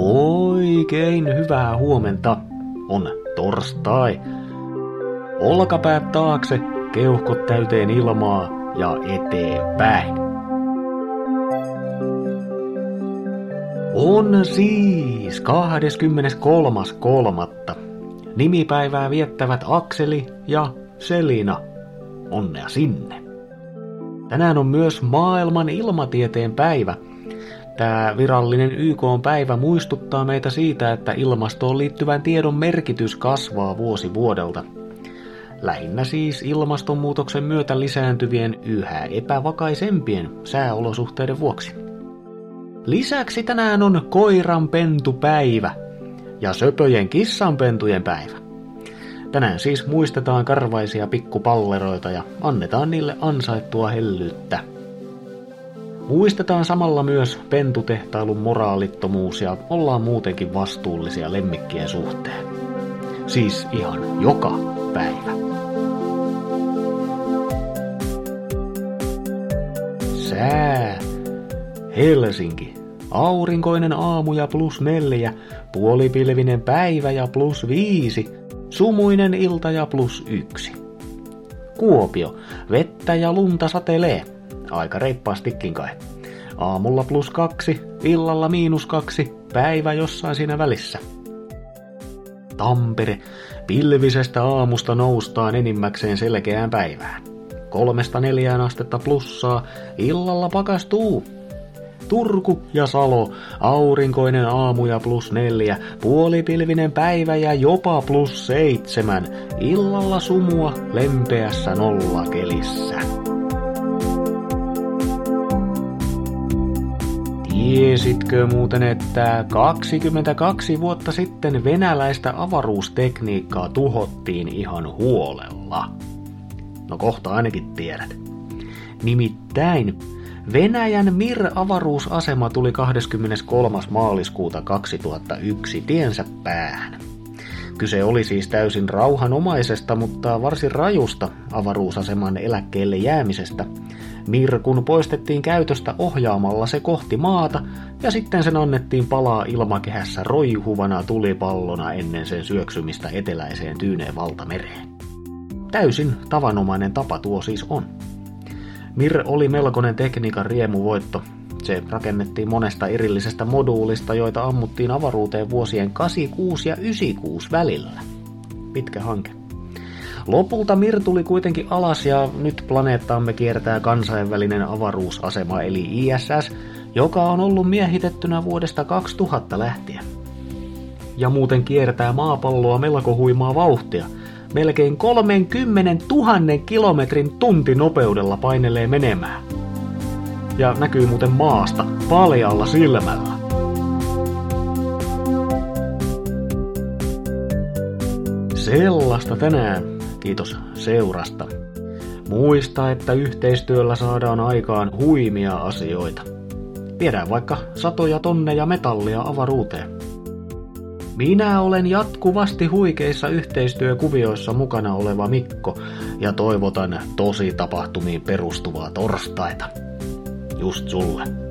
Oikein hyvää huomenta. On torstai. Olkapäät taakse, keuhkot täyteen ilmaa ja eteenpäin. On siis 23.3. Nimipäivää viettävät Akseli ja Selina. Onnea sinne. Tänään on myös maailman ilmatieteen päivä – Tämä virallinen YK-päivä muistuttaa meitä siitä, että ilmastoon liittyvän tiedon merkitys kasvaa vuosi vuodelta. Lähinnä siis ilmastonmuutoksen myötä lisääntyvien yhä epävakaisempien sääolosuhteiden vuoksi. Lisäksi tänään on koiranpentupäivä ja söpöjen kissanpentujen päivä. Tänään siis muistetaan karvaisia pikkupalleroita ja annetaan niille ansaittua hellyyttä. Muistetaan samalla myös pentutehtailun moraalittomuus ja ollaan muutenkin vastuullisia lemmikkien suhteen. Siis ihan joka päivä. Sää. Helsinki. Aurinkoinen aamu ja plus neljä, puolipilvinen päivä ja plus viisi, sumuinen ilta ja plus yksi. Kuopio. Vettä ja lunta satelee. Aika reippaastikin kai. Aamulla plus kaksi, illalla miinus kaksi, päivä jossain siinä välissä. Tampere. Pilvisestä aamusta noustaan enimmäkseen selkeään päivään. Kolmesta neljään astetta plussaa, illalla pakastuu. Turku ja Salo, aurinkoinen aamu ja plus neljä, puolipilvinen päivä ja jopa plus seitsemän, illalla sumua lempeässä nollakelissä. Tiesitkö muuten, että 22 vuotta sitten venäläistä avaruustekniikkaa tuhottiin ihan huolella? No kohta ainakin tiedät. Nimittäin Venäjän Mir-avaruusasema tuli 23. maaliskuuta 2001 tiensä päähän. Kyse oli siis täysin rauhanomaisesta, mutta varsin rajusta avaruusaseman eläkkeelle jäämisestä – Mirkun poistettiin käytöstä ohjaamalla se kohti maata ja sitten sen annettiin palaa ilmakehässä roihuvana tulipallona ennen sen syöksymistä eteläiseen Tyyneen valtamereen. Täysin tavanomainen tapa tuo siis on. Mir oli melkoinen tekniikan riemuvoitto. Se rakennettiin monesta erillisestä moduulista, joita ammuttiin avaruuteen vuosien 86 ja 96 välillä. Pitkä hanke. Lopulta Mir tuli kuitenkin alas ja nyt planeettaamme kiertää kansainvälinen avaruusasema eli ISS, joka on ollut miehitettynä vuodesta 2000 lähtien. Ja muuten kiertää maapalloa melko huimaa vauhtia. Melkein 30 000 kilometrin tuntinopeudella painelee menemään. Ja näkyy muuten maasta paljalla silmällä. Sellaista tänään. Kiitos seurasta. Muista, että yhteistyöllä saadaan aikaan huimia asioita. Viedään vaikka satoja tonneja metallia avaruuteen. Minä olen jatkuvasti huikeissa yhteistyökuvioissa mukana oleva Mikko ja toivotan tosi tapahtumiin perustuvaa torstaita. Just sulle.